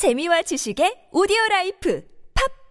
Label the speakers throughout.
Speaker 1: 재미와 지식의 오디오 라이프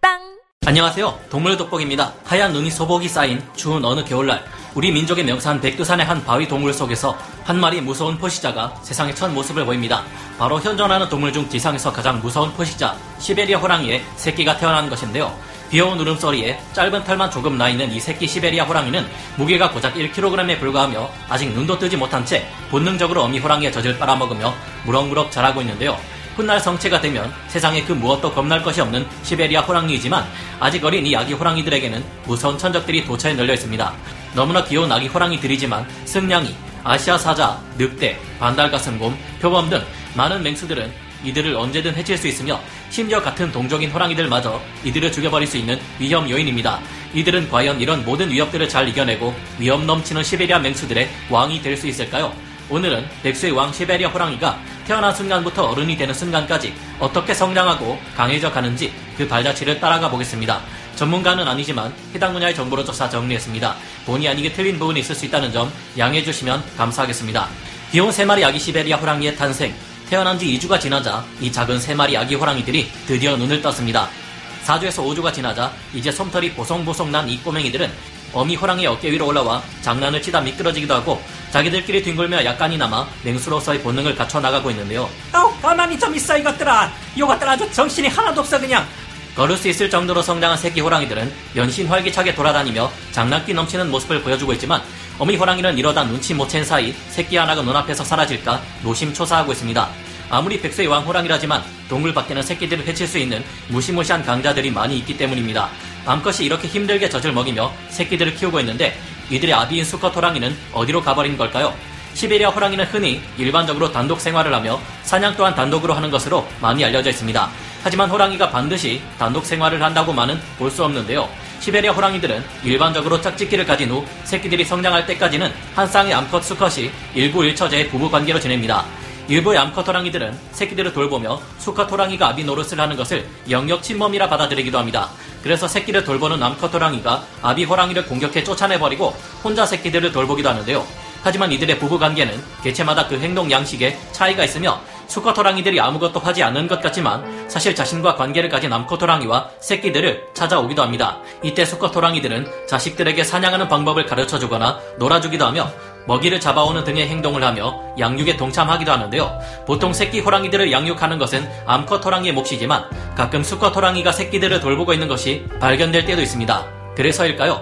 Speaker 1: 팟빵
Speaker 2: 안녕하세요. 동물 돋보기입니다. 하얀 눈이 소복이 쌓인 추운 어느 겨울날 우리 민족의 명산 백두산의 한 바위 동굴 속에서 한 마리 무서운 포식자가 세상에 첫 모습을 보입니다. 바로 현존하는 동물 중 지상에서 가장 무서운 포식자 시베리아 호랑이의 새끼가 태어난 것인데요. 귀여운 울음소리에 짧은 털만 조금 나 있는 이 새끼 시베리아 호랑이는 무게가 고작 1kg에 불과하며 아직 눈도 뜨지 못한 채 본능적으로 어미 호랑이의 젖을 빨아먹으며 무럭무럭 자라고 있는데요. 훗날 성체가 되면 세상에 그 무엇도 겁날 것이 없는 시베리아 호랑이이지만 아직 어린 이 아기 호랑이들에게는 무서운 천적들이 도처에 널려 있습니다. 너무나 귀여운 아기 호랑이들이지만 승냥이, 아시아 사자, 늑대, 반달가슴곰, 표범 등 많은 맹수들은 이들을 언제든 해칠 수 있으며 심지어 같은 동족인 호랑이들마저 이들을 죽여버릴 수 있는 위험 요인입니다. 이들은 과연 이런 모든 위협들을 잘 이겨내고 위험 넘치는 시베리아 맹수들의 왕이 될 수 있을까요? 오늘은 백수의 왕 시베리아 호랑이가 태어난 순간부터 어른이 되는 순간까지 어떻게 성장하고 강해져 가는지 그 발자취를 따라가 보겠습니다. 전문가는 아니지만 해당 분야의 정보를 조사 정리했습니다. 본의 아니게 틀린 부분이 있을 수 있다는 점 양해해 주시면 감사하겠습니다. 귀여운 세 마리 아기 시베리아 호랑이의 탄생. 태어난 지 2주가 지나자 이 작은 세 마리 아기 호랑이들이 드디어 눈을 떴습니다. 4주에서 5주가 지나자 이제 솜털이 보송보송 난 이 꼬맹이들은 어미 호랑이 어깨 위로 올라와 장난을 치다 미끄러지기도 하고 자기들끼리 뒹굴며 약간이나마 맹수로서의 본능을 갖춰 나가고 있는데요.
Speaker 3: 아우 가만히 좀 있어 이것들아 이것들 아주 정신이 하나도 없어 그냥
Speaker 2: 걸을 수 있을 정도로 성장한 새끼 호랑이들은 연신 활기차게 돌아다니며 장난기 넘치는 모습을 보여주고 있지만 어미 호랑이는 이러다 눈치 못 챈 사이 새끼 하나가 눈앞에서 사라질까 노심초사하고 있습니다. 아무리 백세의 왕 호랑이라지만 동물 밖에는 새끼들을 해칠 수 있는 무시무시한 강자들이 많이 있기 때문입니다. 암컷이 이렇게 힘들게 젖을 먹이며 새끼들을 키우고 있는데 이들의 아비인 수컷 호랑이는 어디로 가버린 걸까요? 시베리아 호랑이는 흔히 일반적으로 단독 생활을 하며 사냥 또한 단독으로 하는 것으로 많이 알려져 있습니다. 하지만 호랑이가 반드시 단독 생활을 한다고만은 볼 수 없는데요. 시베리아 호랑이들은 일반적으로 짝짓기를 가진 후 새끼들이 성장할 때까지는 한 쌍의 암컷 수컷이 일부 일처제의 부부 관계로 지냅니다. 일부의 암컷 호랑이들은 새끼들을 돌보며 수컷 호랑이가 아비 노릇을 하는 것을 영역 침범이라 받아들이기도 합니다. 그래서 새끼를 돌보는 암컷 호랑이가 아비 호랑이를 공격해 쫓아내버리고 혼자 새끼들을 돌보기도 하는데요. 하지만 이들의 부부 관계는 개체마다 그 행동 양식에 차이가 있으며 수컷 호랑이들이 아무것도 하지 않는 것 같지만 사실 자신과 관계를 가진 암컷 호랑이와 새끼들을 찾아오기도 합니다. 이때 수컷 호랑이들은 자식들에게 사냥하는 방법을 가르쳐 주거나 놀아주기도 하며 먹이를 잡아오는 등의 행동을 하며 양육에 동참하기도 하는데요. 보통 새끼 호랑이들을 양육하는 것은 암컷 호랑이의 몫이지만 가끔 수컷 호랑이가 새끼들을 돌보고 있는 것이 발견될 때도 있습니다. 그래서일까요?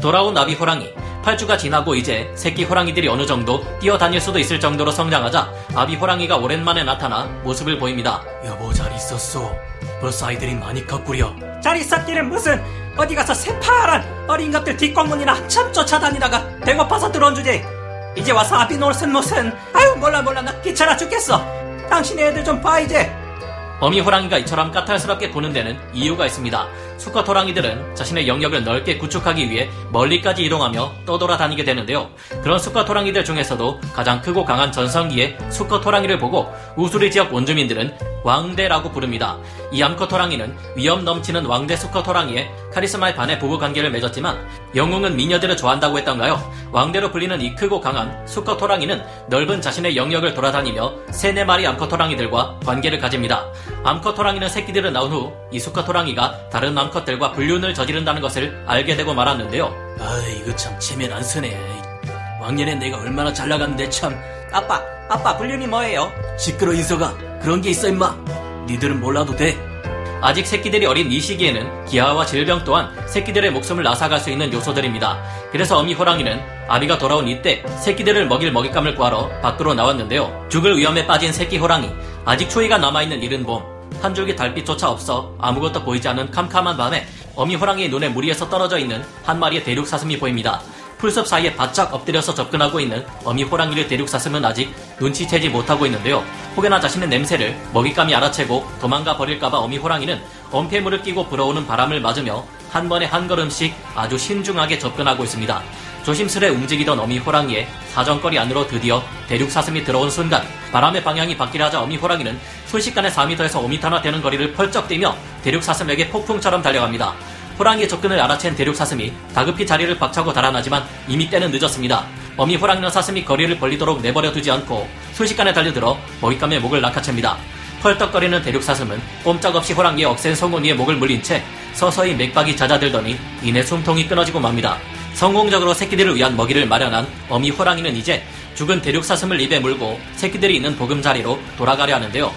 Speaker 2: 돌아온 나비 호랑이 8주가 지나고 이제 새끼 호랑이들이 어느 정도 뛰어다닐 수도 있을 정도로 성장하자 아비 호랑이가 오랜만에 나타나 모습을 보입니다.
Speaker 4: 여보 잘 있었어. 벌써 아이들이 많이 컸구려.
Speaker 3: 잘 있었기는 무슨 어디 가서 새파란 어린 것들 뒷광문이나 한참 쫓아다니다가 배고파서 들어온 주제 이제 와서 아비 노릇은 무슨. 아유 몰라 몰라. 나 귀찮아 죽겠어. 당신의 애들 좀 봐 이제.
Speaker 2: 어미 호랑이가 이처럼 까탈스럽게 보는 데는 이유가 있습니다. 수컷 호랑이들은 자신의 영역을 넓게 구축하기 위해 멀리까지 이동하며 떠돌아다니게 되는데요. 그런 수컷 호랑이들 중에서도 가장 크고 강한 전성기의 수컷 호랑이를 보고 우수리 지역 원주민들은 왕대라고 부릅니다. 이 암컷 호랑이는 위험 넘치는 왕대 수컷 호랑이의 카리스마에 반해 부부 관계를 맺었지만 영웅은 미녀들을 좋아한다고 했던가요? 왕대로 불리는 이 크고 강한 수컷 호랑이는 넓은 자신의 영역을 돌아다니며 세네 마리 암컷 호랑이들과 관계를 가집니다. 암컷 호랑이는 새끼들을 낳은 후 이 수컷 호랑이가 다른 암컷들과 불륜을 저지른다는 것을 알게 되고 말았는데요.
Speaker 4: 아 이거 참 체면 안 서네. 왕년에 내가 얼마나 잘 나갔는데 참.
Speaker 3: 아빠 아빠 불륜이 뭐예요?
Speaker 4: 시끄러 인서가 그런 게 있어 임마. 니들은 몰라도 돼.
Speaker 2: 아직 새끼들이 어린 이 시기에는 기아와 질병 또한 새끼들의 목숨을 앗아갈 수 있는 요소들입니다. 그래서 어미 호랑이는 아비가 돌아온 이때 새끼들을 먹일 먹잇감을 구하러 밖으로 나왔는데요. 죽을 위험에 빠진 새끼 호랑이, 아직 초이가 남아있는 이른 봄, 한 줄기 달빛조차 없어 아무것도 보이지 않은 캄캄한 밤에 어미 호랑이의 눈에 무리에서 떨어져 있는 한 마리의 대륙 사슴이 보입니다. 풀숲 사이에 바짝 엎드려서 접근하고 있는 어미 호랑이를 대륙 사슴은 아직 눈치채지 못하고 있는데요. 혹여나 자신의 냄새를 먹잇감이 알아채고 도망가 버릴까봐 어미 호랑이는 엄폐물을 끼고 불어오는 바람을 맞으며 한 번에 한 걸음씩 아주 신중하게 접근하고 있습니다. 조심스레 움직이던 어미 호랑이의 사정거리 안으로 드디어 대륙 사슴이 들어온 순간 바람의 방향이 바뀌려 하자 어미 호랑이는 순식간에 4m에서 5m나 되는 거리를 펄쩍 뛰며 대륙 사슴에게 폭풍처럼 달려갑니다. 호랑이의 접근을 알아챈 대륙 사슴이 다급히 자리를 박차고 달아나지만 이미 때는 늦었습니다. 어미 호랑이는 사슴이 거리를 벌리도록 내버려 두지 않고 순식간에 달려들어 먹잇감의 목을 낚아챕니다. 펄떡거리는 대륙 사슴은 꼼짝없이 호랑이의 억센 성운이의 목을 물린 채 서서히 맥박이 잦아들더니 이내 숨통이 끊어지고 맙니다. 성공적으로 새끼들을 위한 먹이를 마련한 어미 호랑이는 이제 죽은 대륙 사슴을 입에 물고 새끼들이 있는 보금자리로 돌아가려 하는데요.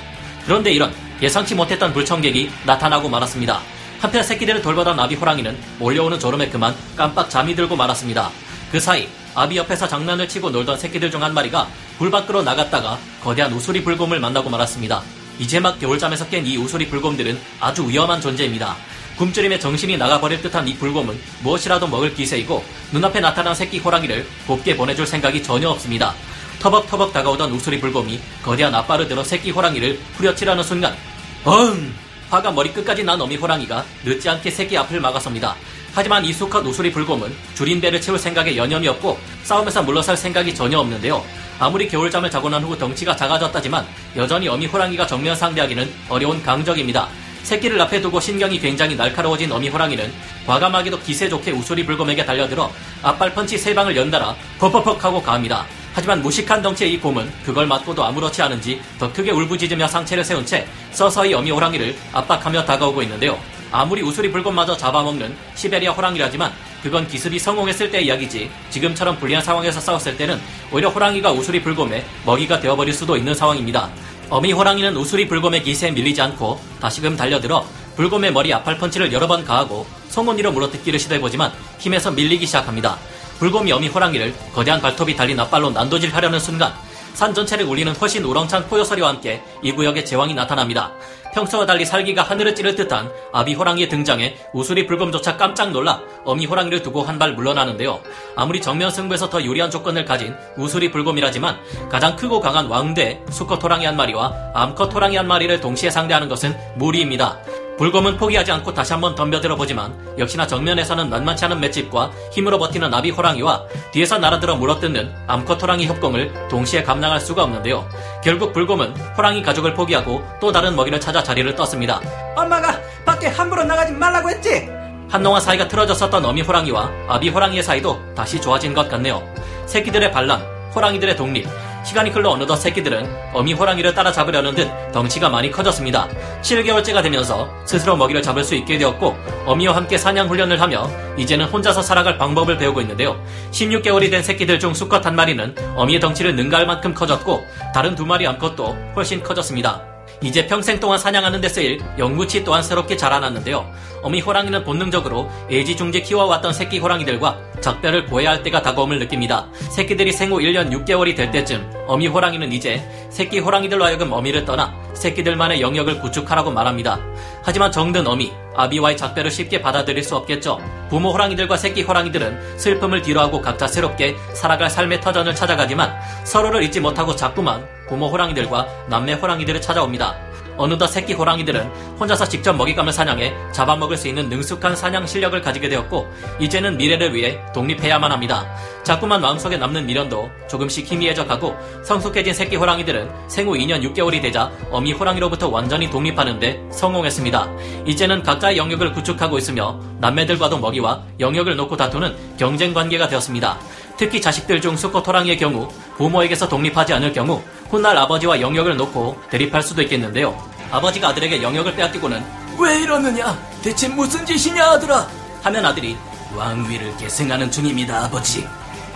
Speaker 2: 그런데 이런 예상치 못했던 불청객이 나타나고 말았습니다. 한편 새끼들을 돌보던 아비 호랑이는 몰려오는 졸음에 그만 깜빡 잠이 들고 말았습니다. 그 사이 아비 옆에서 장난을 치고 놀던 새끼들 중 한 마리가 불 밖으로 나갔다가 거대한 우수리 불곰을 만나고 말았습니다. 이제 막 겨울잠에서 깬 이 우수리 불곰들은 아주 위험한 존재입니다. 굶주림에 정신이 나가버릴 듯한 이 불곰은 무엇이라도 먹을 기세이고 눈앞에 나타난 새끼 호랑이를 곱게 보내줄 생각이 전혀 없습니다. 터벅터벅 다가오던 우수리 불곰이 거대한 앞발을 들어 새끼 호랑이를 후려치라는 순간 뻥! 화가 머리끝까지 난 어미 호랑이가 늦지 않게 새끼 앞을 막아섭니다. 하지만 이 수컷 우수리 불곰은 줄인 배를 채울 생각에 여념이 없고 싸움에서 물러설 생각이 전혀 없는데요. 아무리 겨울잠을 자고 난 후 덩치가 작아졌다지만 여전히 어미 호랑이가 정면 상대하기는 어려운 강적입니다. 새끼를 앞에 두고 신경이 굉장히 날카로워진 어미 호랑이는 과감하게도 기세 좋게 우수리 불곰에게 달려들어 앞발 펀치 세 방을 연달아 퍽퍽퍽 하고 가합니다. 하지만 무식한 덩치의 이 곰은 그걸 맞고도 아무렇지 않은지 더 크게 울부짖으며 상체를 세운 채 서서히 어미 호랑이를 압박하며 다가오고 있는데요. 아무리 우수리 불곰마저 잡아먹는 시베리아 호랑이라지만 그건 기습이 성공했을 때의 이야기지 지금처럼 불리한 상황에서 싸웠을 때는 오히려 호랑이가 우수리 불곰의 먹이가 되어버릴 수도 있는 상황입니다. 어미 호랑이는 우수리 불곰의 기세에 밀리지 않고 다시금 달려들어 불곰의 머리 앞팔 펀치를 여러 번 가하고 송곳니로 물어뜯기를 시도해보지만 힘에서 밀리기 시작합니다. 불곰이 어미 호랑이를 거대한 발톱이 달린 앞발로 난도질하려는 순간 산 전체를 울리는 훨씬 우렁찬 포효소리와 함께 이 구역에 제왕이 나타납니다. 평소와 달리 살기가 하늘을 찌를 듯한 아비 호랑이의 등장에 우수리 불곰조차 깜짝 놀라 어미 호랑이를 두고 한 발 물러나는데요. 아무리 정면 승부에서 더 유리한 조건을 가진 우수리 불곰이라지만 가장 크고 강한 왕대 수컷 호랑이 한 마리와 암컷 호랑이 한 마리를 동시에 상대하는 것은 무리입니다. 불검은 포기하지 않고 다시 한번 덤벼들어 보지만 역시나 정면에서는 만만치 않은 맷집과 힘으로 버티는 나비 호랑이와 뒤에서 날아들어 물어뜯는 암컷 호랑이 협공을 동시에 감당할 수가 없는데요. 결국 불곰은 호랑이 가족을 포기하고 또 다른 먹이를 찾아 자리를 떴습니다.
Speaker 3: 엄마가 밖에 함부로 나가지 말라고 했지?
Speaker 2: 한동안 사이가 틀어졌었던 어미 호랑이와 아비 호랑이의 사이도 다시 좋아진 것 같네요. 새끼들의 반란, 호랑이들의 독립, 시간이 흘러 어느덧 새끼들은 어미 호랑이를 따라잡으려는 듯 덩치가 많이 커졌습니다. 7개월째가 되면서 스스로 먹이를 잡을 수 있게 되었고 어미와 함께 사냥 훈련을 하며 이제는 혼자서 살아갈 방법을 배우고 있는데요. 16개월이 된 새끼들 중 수컷 한 마리는 어미의 덩치를 능가할 만큼 커졌고 다른 두 마리 암컷도 훨씬 커졌습니다. 이제 평생 동안 사냥하는 데 쓰일 영구치 또한 새롭게 자라났는데요. 어미 호랑이는 본능적으로 애지중지 키워왔던 새끼 호랑이들과 작별을 보해야 할 때가 다가옴을 느낍니다. 새끼들이 생후 1년 6개월이 될 때쯤 어미 호랑이는 이제 새끼 호랑이들로 하여금 어미를 떠나 새끼들만의 영역을 구축하라고 말합니다. 하지만 정든 어미, 아비와의 작별을 쉽게 받아들일 수 없겠죠. 부모 호랑이들과 새끼 호랑이들은 슬픔을 뒤로하고 각자 새롭게 살아갈 삶의 터전을 찾아가지만 서로를 잊지 못하고 자꾸만 부모 호랑이들과 남매 호랑이들을 찾아옵니다. 어느덧 새끼 호랑이들은 혼자서 직접 먹잇감을 사냥해 잡아먹을 수 있는 능숙한 사냥 실력을 가지게 되었고 이제는 미래를 위해 독립해야만 합니다. 자꾸만 마음속에 남는 미련도 조금씩 희미해져 가고 성숙해진 새끼 호랑이들은 생후 2년 6개월이 되자 어미 호랑이로부터 완전히 독립하는데 성공했습니다. 이제는 각자의 영역을 구축하고 있으며 남매들과도 먹이와 영역을 놓고 다투는 경쟁 관계가 되었습니다. 특히 자식들 중 수컷 호랑이의 경우 부모에게서 독립하지 않을 경우 훗날 아버지와 영역을 놓고 대립할 수도 있겠는데요. 아버지가 아들에게 영역을 빼앗기고는
Speaker 4: 왜 이러느냐? 대체 무슨 짓이냐 아들아?
Speaker 2: 하면 아들이 왕위를 계승하는 중입니다 아버지.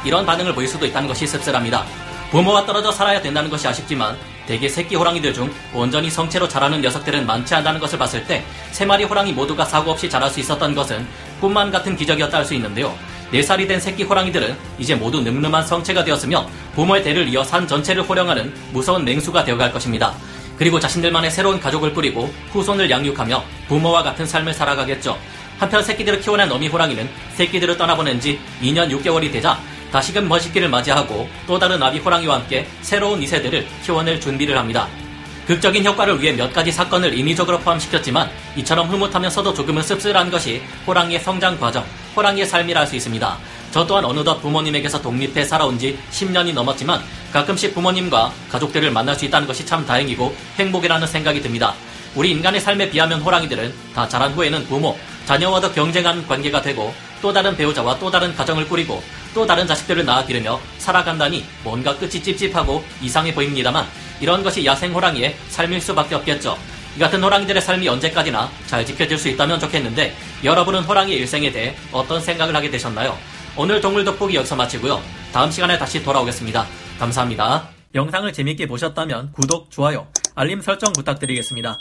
Speaker 2: 이런 반응을 보일 수도 있다는 것이 씁쓸합니다. 부모와 떨어져 살아야 된다는 것이 아쉽지만 대개 새끼 호랑이들 중 온전히 성체로 자라는 녀석들은 많지 않다는 것을 봤을 때 세 마리 호랑이 모두가 사고 없이 자랄 수 있었던 것은 꿈만 같은 기적이었다 할 수 있는데요. 4살이 된 새끼 호랑이들은 이제 모두 늠름한 성체가 되었으며 부모의 대를 이어 산 전체를 호령하는 무서운 맹수가 되어갈 것입니다. 그리고 자신들만의 새로운 가족을 꾸리고 후손을 양육하며 부모와 같은 삶을 살아가겠죠. 한편 새끼들을 키워낸 어미 호랑이는 새끼들을 떠나보낸 지 2년 6개월이 되자 다시금 머시기를 맞이하고 또 다른 아비 호랑이와 함께 새로운 2세대를 키워낼 준비를 합니다. 극적인 효과를 위해 몇 가지 사건을 인위적으로 포함시켰지만 이처럼 흐뭇하면서도 조금은 씁쓸한 것이 호랑이의 성장 과정, 호랑이의 삶이라 할 수 있습니다. 저 또한 어느덧 부모님에게서 독립해 살아온 지 10년이 넘었지만 가끔씩 부모님과 가족들을 만날 수 있다는 것이 참 다행이고 행복이라는 생각이 듭니다. 우리 인간의 삶에 비하면 호랑이들은 다 자란 후에는 부모, 자녀와도 경쟁하는 관계가 되고 또 다른 배우자와 또 다른 가정을 꾸리고 또 다른 자식들을 낳아 기르며 살아간다니 뭔가 끝이 찝찝하고 이상해 보입니다만 이런 것이 야생 호랑이의 삶일 수밖에 없겠죠. 이 같은 호랑이들의 삶이 언제까지나 잘 지켜질 수 있다면 좋겠는데 여러분은 호랑이 일생에 대해 어떤 생각을 하게 되셨나요? 오늘 동물 돋보기 여기서 마치고요. 다음 시간에 다시 돌아오겠습니다. 감사합니다. 영상을 재밌게 보셨다면 구독, 좋아요, 알림 설정 부탁드리겠습니다.